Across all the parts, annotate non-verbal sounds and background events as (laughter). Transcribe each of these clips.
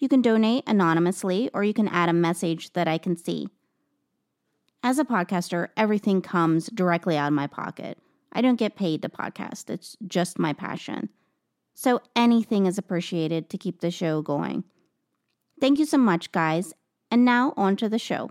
You can donate anonymously or you can add a message that I can see. As a podcaster, everything comes directly out of my pocket. I don't get paid to podcast, it's just my passion. So anything is appreciated to keep the show going. Thank you so much, guys. And now on to the show.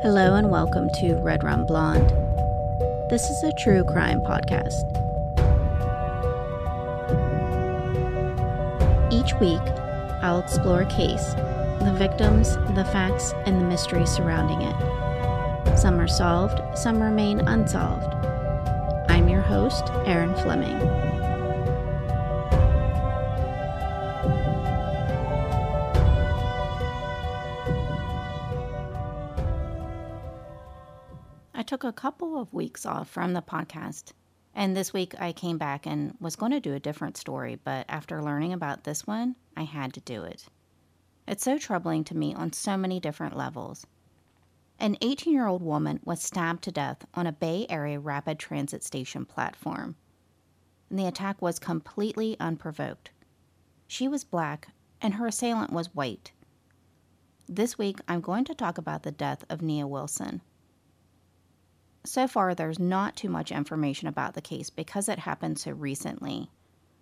Hello and welcome to Red Rum Blonde. This is a true crime podcast. Each week, I'll explore a case, the victims, the facts, and the mystery surrounding it. Some are solved, some remain unsolved. I'm your host, Erin Fleming. A couple of weeks off from the podcast. And this week I came back and was going to do a different story, but after learning about this one, I had to do it. It's so troubling to me on so many different levels. An 18 year old woman was stabbed to death on a Bay Area rapid transit station platform. And the attack was completely unprovoked. She was black, and her assailant was white. This week, I'm going to talk about the death of Nia Wilson. So far, there's not too much information about the case because it happened so recently.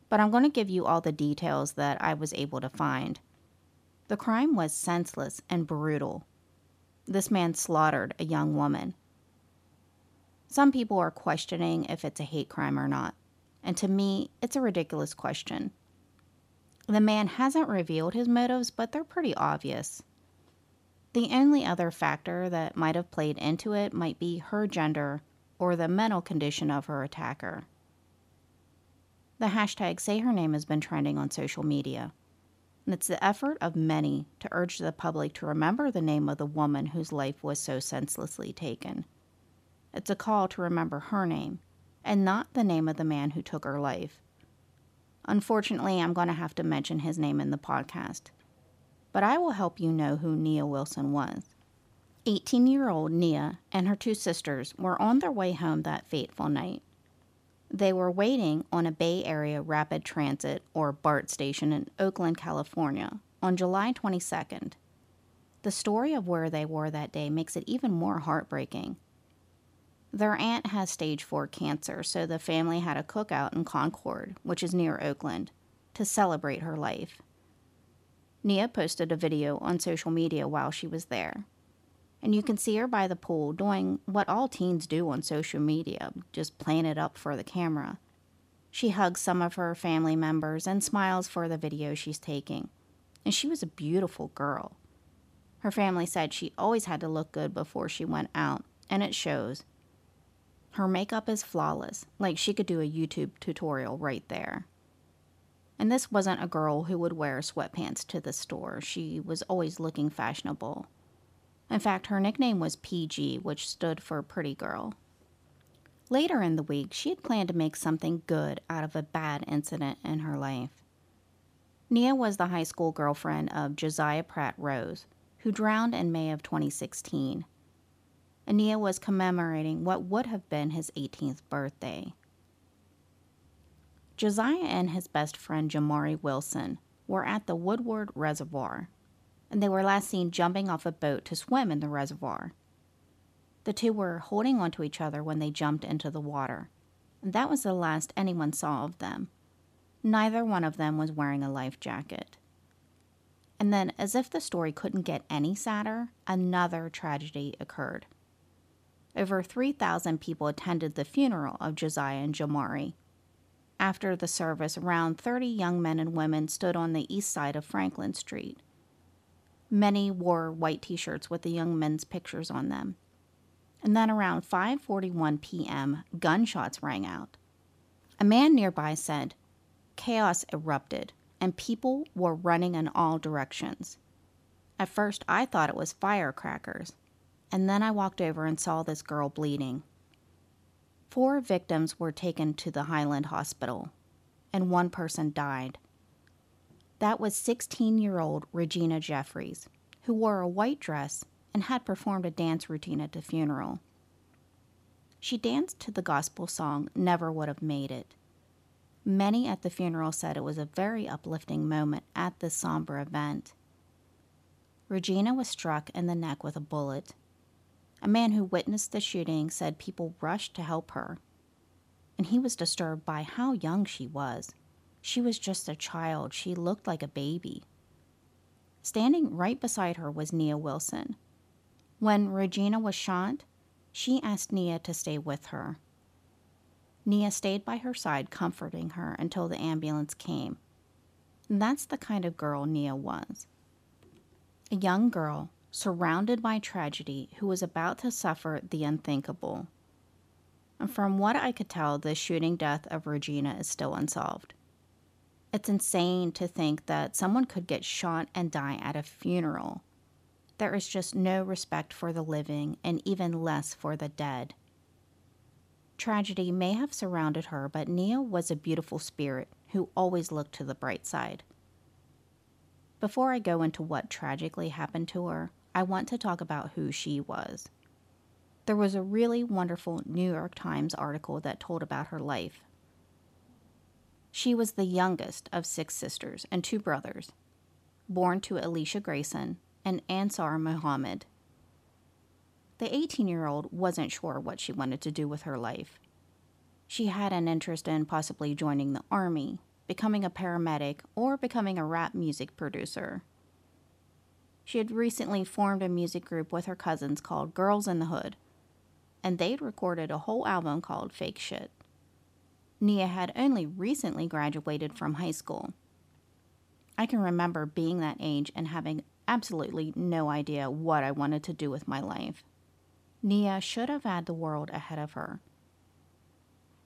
But I'm going to give you all the details that I was able to find. The crime was senseless and brutal. This man slaughtered a young woman. Some people are questioning if it's a hate crime or not, and to me, it's a ridiculous question. The man hasn't revealed his motives, but they're pretty obvious. The only other factor that might have played into it might be her gender or the mental condition of her attacker. The hashtag Say Her Name has been trending on social media, and it's the effort of many to urge the public to remember the name of the woman whose life was so senselessly taken. It's a call to remember her name and not the name of the man who took her life. Unfortunately, I'm going to have to mention his name in the podcast but I will help you know who Nia Wilson was. 18 year old Nia and her two sisters were on their way home that fateful night. They were waiting on a Bay Area Rapid Transit or BART station in Oakland, California on July 22nd. The story of where they were that day makes it even more heartbreaking. Their aunt has stage 4 cancer, so the family had a cookout in Concord, which is near Oakland, to celebrate her life. Nia posted a video on social media while she was there. And you can see her by the pool doing what all teens do on social media, just playing it up for the camera. She hugs some of her family members and smiles for the video she's taking. And she was a beautiful girl. Her family said she always had to look good before she went out, and it shows. Her makeup is flawless, like she could do a YouTube tutorial right there. And this wasn't a girl who would wear sweatpants to the store. She was always looking fashionable. In fact, her nickname was PG, which stood for Pretty Girl. Later in the week, she had planned to make something good out of a bad incident in her life. Nia was the high school girlfriend of Josiah Pratt Rose, who drowned in May of 2016. and Nia was commemorating what would have been his 18th birthday. Josiah and his best friend Jamari Wilson were at the Woodward Reservoir, and they were last seen jumping off a boat to swim in the reservoir. The two were holding onto each other when they jumped into the water, and that was the last anyone saw of them. Neither one of them was wearing a life jacket. And then, as if the story couldn't get any sadder, another tragedy occurred. Over 3,000 people attended the funeral of Josiah and Jamari. After the service, around 30 young men and women stood on the east side of Franklin Street. Many wore white t-shirts with the young men's pictures on them. And then around 5:41 p.m., gunshots rang out. A man nearby said, "Chaos erupted and people were running in all directions. At first, I thought it was firecrackers, and then I walked over and saw this girl bleeding. Four victims were taken to the Highland Hospital, and one person died. That was 16 year old Regina Jeffries, who wore a white dress and had performed a dance routine at the funeral. She danced to the gospel song Never Would Have Made It. Many at the funeral said it was a very uplifting moment at this somber event. Regina was struck in the neck with a bullet. A man who witnessed the shooting said people rushed to help her, and he was disturbed by how young she was. She was just a child, she looked like a baby. Standing right beside her was Nia Wilson. When Regina was shot, she asked Nia to stay with her. Nia stayed by her side, comforting her until the ambulance came. And that's the kind of girl Nia was. A young girl surrounded by tragedy who was about to suffer the unthinkable. And from what I could tell, the shooting death of Regina is still unsolved. It's insane to think that someone could get shot and die at a funeral. There is just no respect for the living and even less for the dead. Tragedy may have surrounded her, but Nia was a beautiful spirit who always looked to the bright side. Before I go into what tragically happened to her, I want to talk about who she was. There was a really wonderful New York Times article that told about her life. She was the youngest of six sisters and two brothers, born to Alicia Grayson and Ansar Muhammad. The 18 year old wasn't sure what she wanted to do with her life. She had an interest in possibly joining the army, becoming a paramedic, or becoming a rap music producer. She had recently formed a music group with her cousins called Girls in the Hood, and they'd recorded a whole album called Fake Shit. Nia had only recently graduated from high school. I can remember being that age and having absolutely no idea what I wanted to do with my life. Nia should have had the world ahead of her.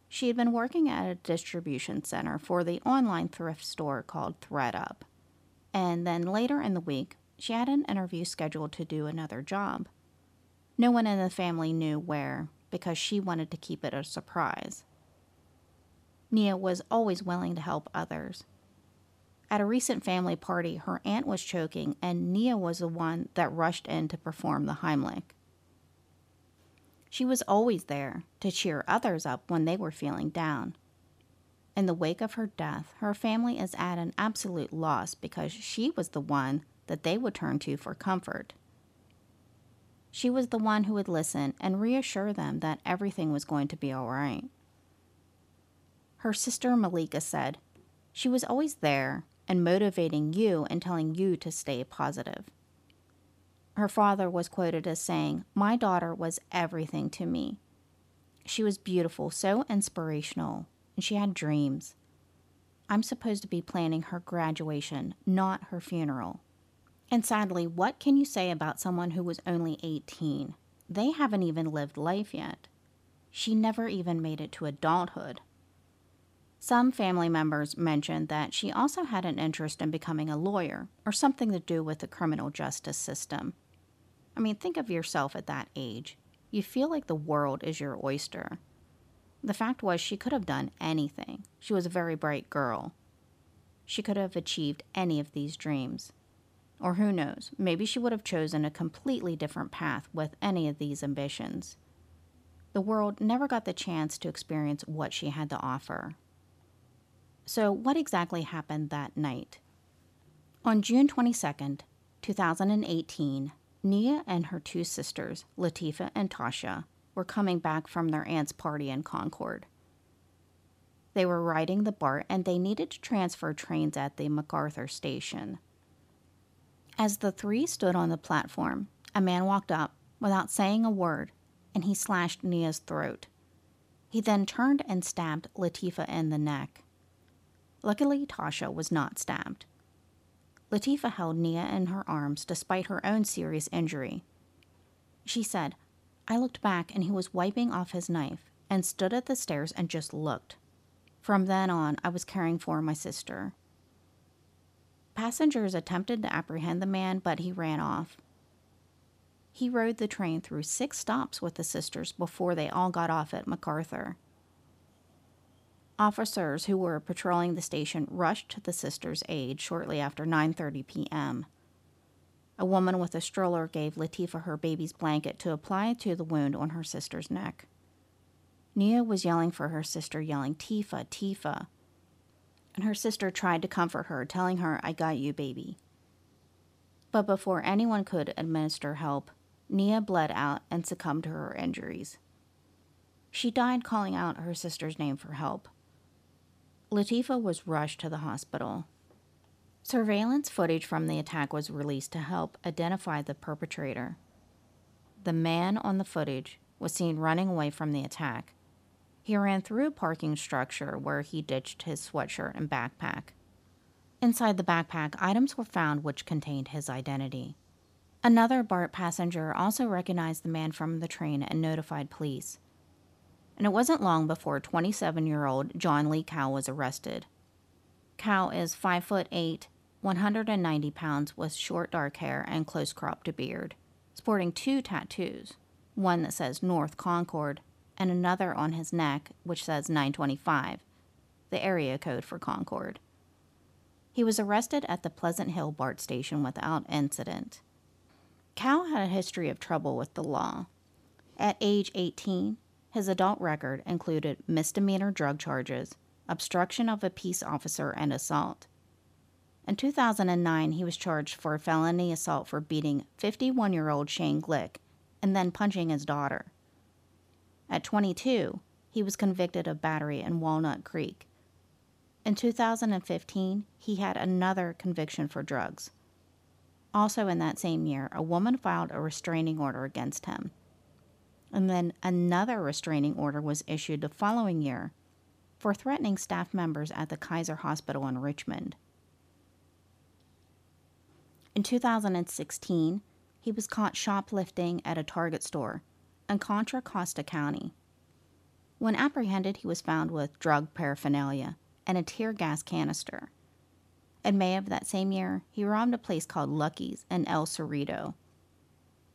She had been working at a distribution center for the online thrift store called ThredUp. And then later in the week, she had an interview scheduled to do another job. No one in the family knew where because she wanted to keep it a surprise. Nia was always willing to help others. At a recent family party, her aunt was choking, and Nia was the one that rushed in to perform the Heimlich. She was always there to cheer others up when they were feeling down. In the wake of her death, her family is at an absolute loss because she was the one that they would turn to for comfort. She was the one who would listen and reassure them that everything was going to be all right. Her sister Malika said, She was always there and motivating you and telling you to stay positive. Her father was quoted as saying, My daughter was everything to me. She was beautiful, so inspirational, and she had dreams. I'm supposed to be planning her graduation, not her funeral. And sadly, what can you say about someone who was only 18? They haven't even lived life yet. She never even made it to adulthood. Some family members mentioned that she also had an interest in becoming a lawyer or something to do with the criminal justice system. I mean, think of yourself at that age. You feel like the world is your oyster. The fact was, she could have done anything. She was a very bright girl. She could have achieved any of these dreams. Or who knows, maybe she would have chosen a completely different path with any of these ambitions. The world never got the chance to experience what she had to offer. So, what exactly happened that night? On June 22nd, 2018, Nia and her two sisters, Latifa and Tasha, were coming back from their aunt's party in Concord. They were riding the BART and they needed to transfer trains at the MacArthur station. As the three stood on the platform, a man walked up without saying a word and he slashed Nia's throat. He then turned and stabbed Latifa in the neck. Luckily, Tasha was not stabbed. Latifa held Nia in her arms despite her own serious injury. She said, I looked back and he was wiping off his knife and stood at the stairs and just looked. From then on, I was caring for my sister. Passengers attempted to apprehend the man, but he ran off. He rode the train through six stops with the sisters before they all got off at MacArthur. Officers who were patrolling the station rushed to the sisters' aid shortly after 9:30 p.m. A woman with a stroller gave Latifa her baby's blanket to apply to the wound on her sister's neck. Nia was yelling for her sister, yelling, Tifa, Tifa. And her sister tried to comfort her, telling her, I got you, baby. But before anyone could administer help, Nia bled out and succumbed to her injuries. She died calling out her sister's name for help. Latifa was rushed to the hospital. Surveillance footage from the attack was released to help identify the perpetrator. The man on the footage was seen running away from the attack. He ran through a parking structure where he ditched his sweatshirt and backpack. Inside the backpack, items were found which contained his identity. Another BART passenger also recognized the man from the train and notified police and it wasn't long before 27 year old John Lee Cowell was arrested. Cowell is 5 foot 8, 190 pounds, with short dark hair and close cropped beard, sporting two tattoos one that says North Concord, and another on his neck which says 925, the area code for Concord. He was arrested at the Pleasant Hill BART station without incident. Cowell had a history of trouble with the law. At age 18, his adult record included misdemeanor drug charges, obstruction of a peace officer, and assault. In 2009, he was charged for a felony assault for beating 51 year old Shane Glick and then punching his daughter. At 22, he was convicted of battery in Walnut Creek. In 2015, he had another conviction for drugs. Also, in that same year, a woman filed a restraining order against him and then another restraining order was issued the following year for threatening staff members at the Kaiser Hospital in Richmond. In 2016, he was caught shoplifting at a Target store in Contra Costa County. When apprehended, he was found with drug paraphernalia and a tear gas canister. In May of that same year, he robbed a place called Lucky's in El Cerrito.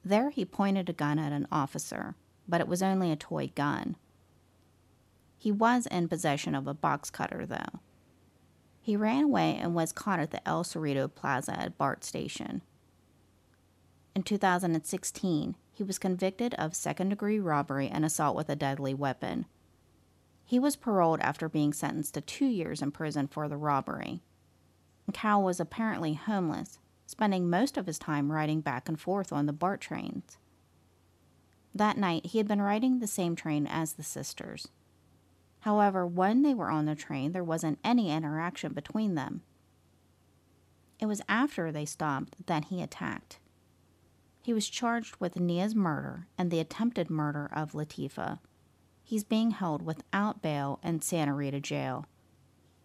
There, he pointed a gun at an officer but it was only a toy gun. He was in possession of a box cutter, though. He ran away and was caught at the El Cerrito Plaza at BART station. In 2016, he was convicted of second degree robbery and assault with a deadly weapon. He was paroled after being sentenced to two years in prison for the robbery. Cowell was apparently homeless, spending most of his time riding back and forth on the BART trains. That night, he had been riding the same train as the sisters. However, when they were on the train, there wasn't any interaction between them. It was after they stopped that he attacked. He was charged with Nia's murder and the attempted murder of Latifa. He's being held without bail in Santa Rita jail,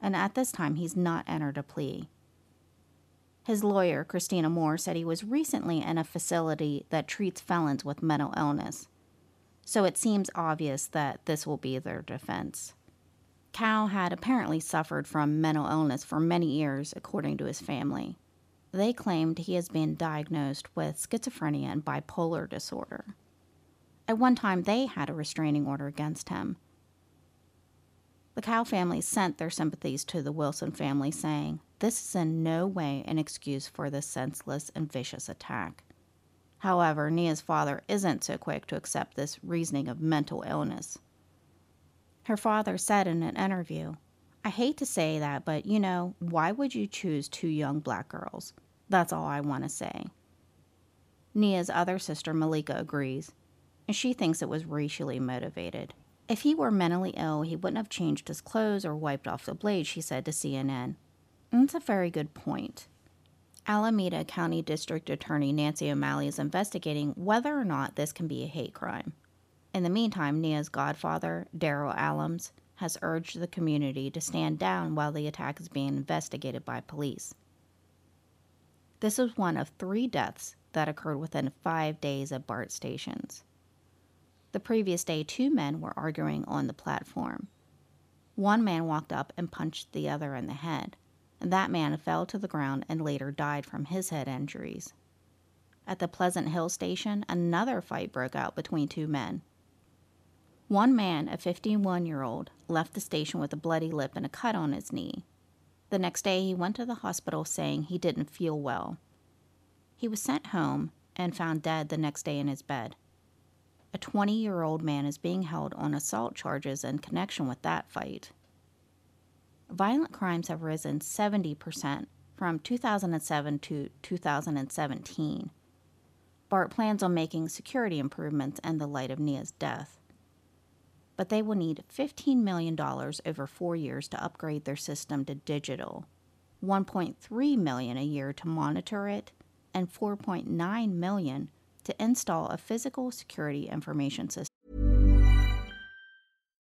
and at this time he's not entered a plea. His lawyer, Christina Moore, said he was recently in a facility that treats felons with mental illness. So it seems obvious that this will be their defense. Cowell had apparently suffered from mental illness for many years, according to his family. They claimed he has been diagnosed with schizophrenia and bipolar disorder. At one time, they had a restraining order against him. The Cowell family sent their sympathies to the Wilson family, saying, this is in no way an excuse for this senseless and vicious attack. However, Nia's father isn't so quick to accept this reasoning of mental illness. Her father said in an interview, I hate to say that, but you know, why would you choose two young black girls? That's all I want to say. Nia's other sister, Malika, agrees, and she thinks it was racially motivated. If he were mentally ill, he wouldn't have changed his clothes or wiped off the blade, she said to CNN. That's a very good point. Alameda County District Attorney Nancy O'Malley is investigating whether or not this can be a hate crime. In the meantime, Nia's godfather, Daryl Allums, has urged the community to stand down while the attack is being investigated by police. This is one of three deaths that occurred within five days of BART stations. The previous day, two men were arguing on the platform. One man walked up and punched the other in the head. And that man fell to the ground and later died from his head injuries. At the Pleasant Hill station, another fight broke out between two men. One man, a 51 year old, left the station with a bloody lip and a cut on his knee. The next day, he went to the hospital saying he didn't feel well. He was sent home and found dead the next day in his bed. A 20 year old man is being held on assault charges in connection with that fight violent crimes have risen 70% from 2007 to 2017. BART plans on making security improvements in the light of Nia's death. But they will need $15 million over four years to upgrade their system to digital, $1.3 million a year to monitor it, and $4.9 million to install a physical security information system.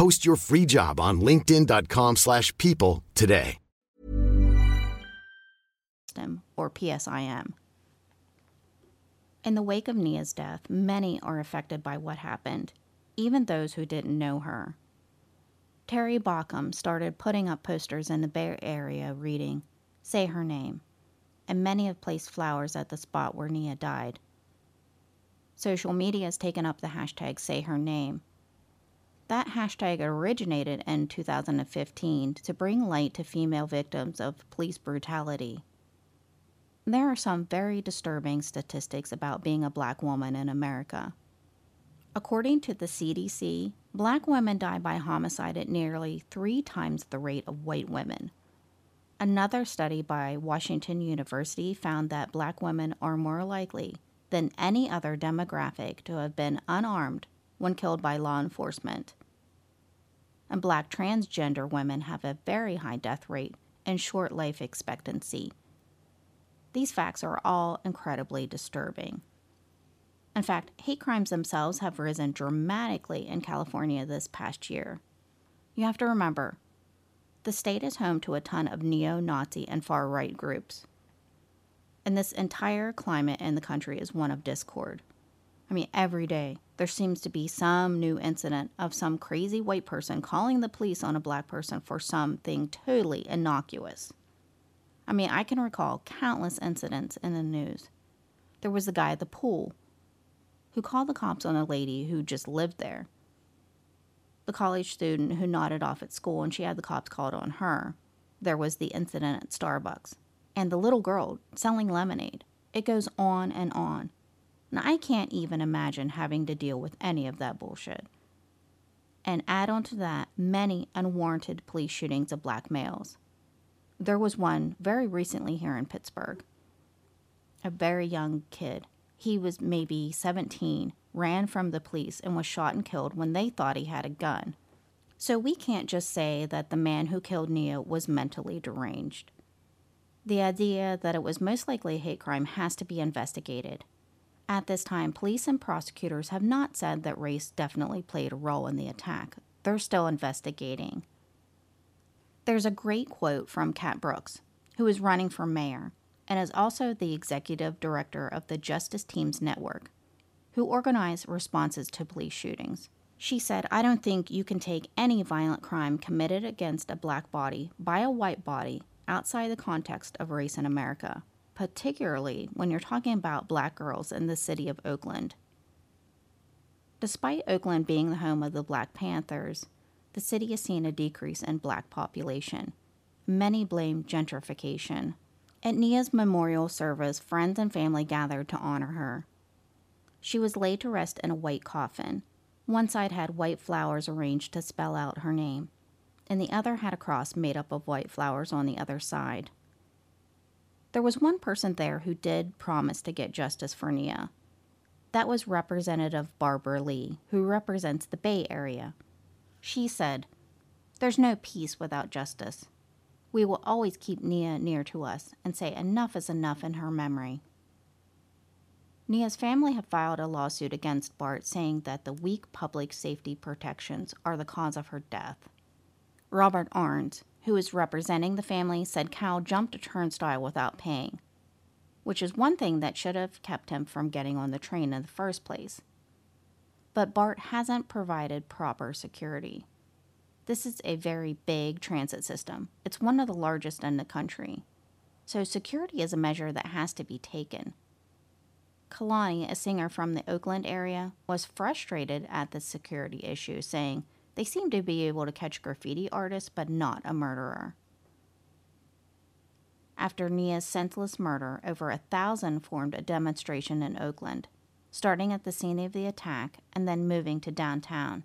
Post your free job on linkedin.com slash people today. Or PSIM. In the wake of Nia's death, many are affected by what happened, even those who didn't know her. Terry Baucom started putting up posters in the Bay Area reading, Say Her Name, and many have placed flowers at the spot where Nia died. Social media has taken up the hashtag Say Her Name. That hashtag originated in 2015 to bring light to female victims of police brutality. There are some very disturbing statistics about being a black woman in America. According to the CDC, black women die by homicide at nearly three times the rate of white women. Another study by Washington University found that black women are more likely than any other demographic to have been unarmed when killed by law enforcement. And black transgender women have a very high death rate and short life expectancy. These facts are all incredibly disturbing. In fact, hate crimes themselves have risen dramatically in California this past year. You have to remember, the state is home to a ton of neo Nazi and far right groups. And this entire climate in the country is one of discord. I mean, every day there seems to be some new incident of some crazy white person calling the police on a black person for something totally innocuous. I mean, I can recall countless incidents in the news. There was the guy at the pool who called the cops on a lady who just lived there. The college student who nodded off at school and she had the cops called on her. There was the incident at Starbucks. And the little girl selling lemonade. It goes on and on. Now, I can't even imagine having to deal with any of that bullshit. And add on to that many unwarranted police shootings of black males. There was one very recently here in Pittsburgh. A very young kid. He was maybe 17, ran from the police, and was shot and killed when they thought he had a gun. So we can't just say that the man who killed Nia was mentally deranged. The idea that it was most likely a hate crime has to be investigated. At this time, police and prosecutors have not said that race definitely played a role in the attack. They're still investigating. There's a great quote from Cat Brooks, who is running for mayor and is also the executive director of the Justice Teams Network, who organize responses to police shootings. She said, I don't think you can take any violent crime committed against a black body by a white body outside the context of race in America particularly when you're talking about black girls in the city of Oakland. Despite Oakland being the home of the Black Panthers, the city has seen a decrease in black population. Many blame gentrification. At Nia's memorial service, friends and family gathered to honor her. She was laid to rest in a white coffin. One side had white flowers arranged to spell out her name, and the other had a cross made up of white flowers on the other side. There was one person there who did promise to get justice for Nia. That was Representative Barbara Lee, who represents the Bay Area. She said, There's no peace without justice. We will always keep Nia near to us and say enough is enough in her memory. Nia's family have filed a lawsuit against Bart saying that the weak public safety protections are the cause of her death. Robert Arns, who is representing the family, said Cowell jumped a turnstile without paying, which is one thing that should have kept him from getting on the train in the first place. But Bart hasn't provided proper security. This is a very big transit system. It's one of the largest in the country. So security is a measure that has to be taken. Kehlani, a singer from the Oakland area, was frustrated at the security issue, saying, they seem to be able to catch graffiti artists, but not a murderer. After Nia's senseless murder, over a thousand formed a demonstration in Oakland, starting at the scene of the attack and then moving to downtown.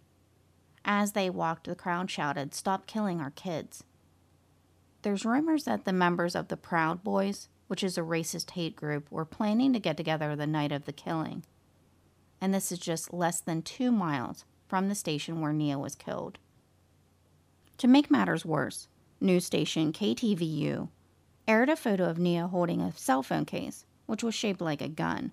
As they walked, the crowd shouted, Stop killing our kids. There's rumors that the members of the Proud Boys, which is a racist hate group, were planning to get together the night of the killing. And this is just less than two miles from the station where Nia was killed. To make matters worse, news station KTVU aired a photo of Nia holding a cell phone case, which was shaped like a gun.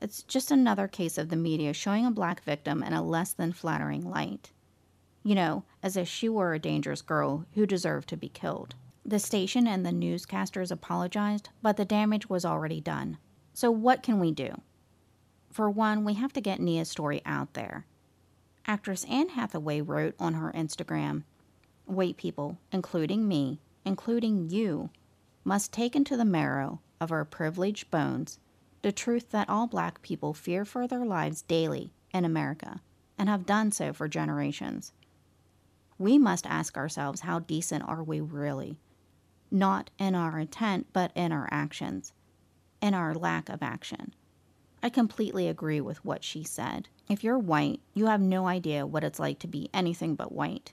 It's just another case of the media showing a black victim in a less than flattering light. You know, as if she were a dangerous girl who deserved to be killed. The station and the newscasters apologized, but the damage was already done. So, what can we do? For one, we have to get Nia's story out there. Actress Anne Hathaway wrote on her Instagram White people, including me, including you, must take into the marrow of our privileged bones the truth that all black people fear for their lives daily in America and have done so for generations. We must ask ourselves how decent are we really? Not in our intent, but in our actions, in our lack of action. I completely agree with what she said. If you're white, you have no idea what it's like to be anything but white.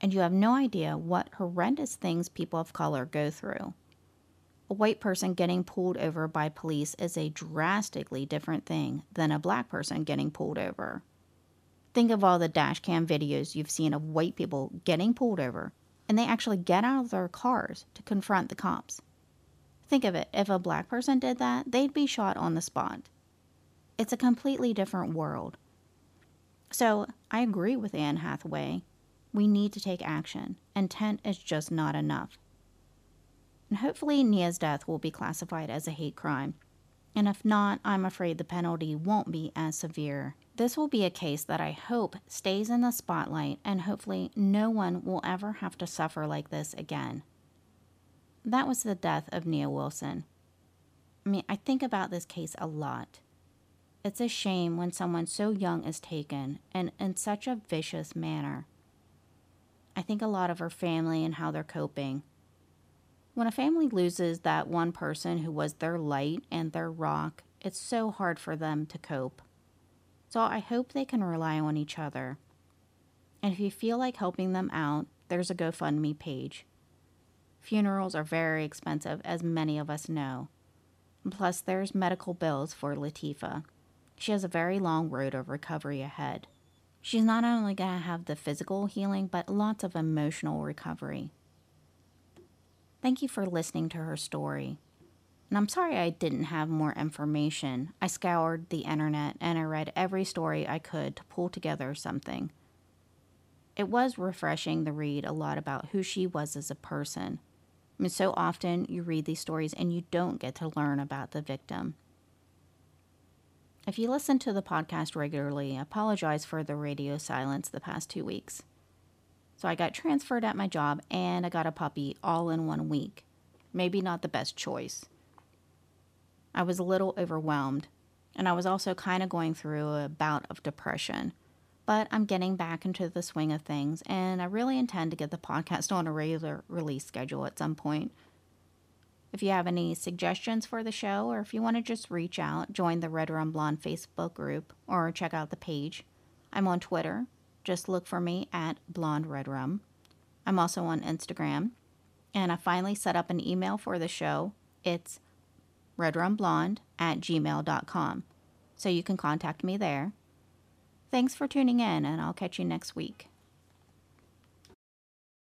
And you have no idea what horrendous things people of color go through. A white person getting pulled over by police is a drastically different thing than a black person getting pulled over. Think of all the dashcam videos you've seen of white people getting pulled over, and they actually get out of their cars to confront the cops. Think of it if a black person did that, they'd be shot on the spot. It's a completely different world. So I agree with Anne Hathaway. We need to take action. Intent is just not enough. And hopefully, Nia's death will be classified as a hate crime. And if not, I'm afraid the penalty won't be as severe. This will be a case that I hope stays in the spotlight, and hopefully, no one will ever have to suffer like this again. That was the death of Nia Wilson. I mean, I think about this case a lot. It's a shame when someone so young is taken and in such a vicious manner. I think a lot of her family and how they're coping. When a family loses that one person who was their light and their rock, it's so hard for them to cope. So I hope they can rely on each other. And if you feel like helping them out, there's a GoFundMe page. Funerals are very expensive, as many of us know. Plus, there's medical bills for Latifah. She has a very long road of recovery ahead. She's not only going to have the physical healing, but lots of emotional recovery. Thank you for listening to her story. And I'm sorry I didn't have more information. I scoured the internet and I read every story I could to pull together something. It was refreshing to read a lot about who she was as a person. I mean, so often you read these stories and you don't get to learn about the victim. If you listen to the podcast regularly, I apologize for the radio silence the past two weeks. So I got transferred at my job and I got a puppy all in one week. Maybe not the best choice. I was a little overwhelmed, and I was also kind of going through a bout of depression. But I'm getting back into the swing of things, and I really intend to get the (laughs) podcast on a regular release schedule at some point. If you have any suggestions for the show, or if you want to just reach out, join the Red Rum Blonde Facebook group, or check out the page. I'm on Twitter. Just look for me at Blonde Red Rum. I'm also on Instagram. And I finally set up an email for the show. It's redrumblonde at gmail.com. So you can contact me there. Thanks for tuning in, and I'll catch you next week.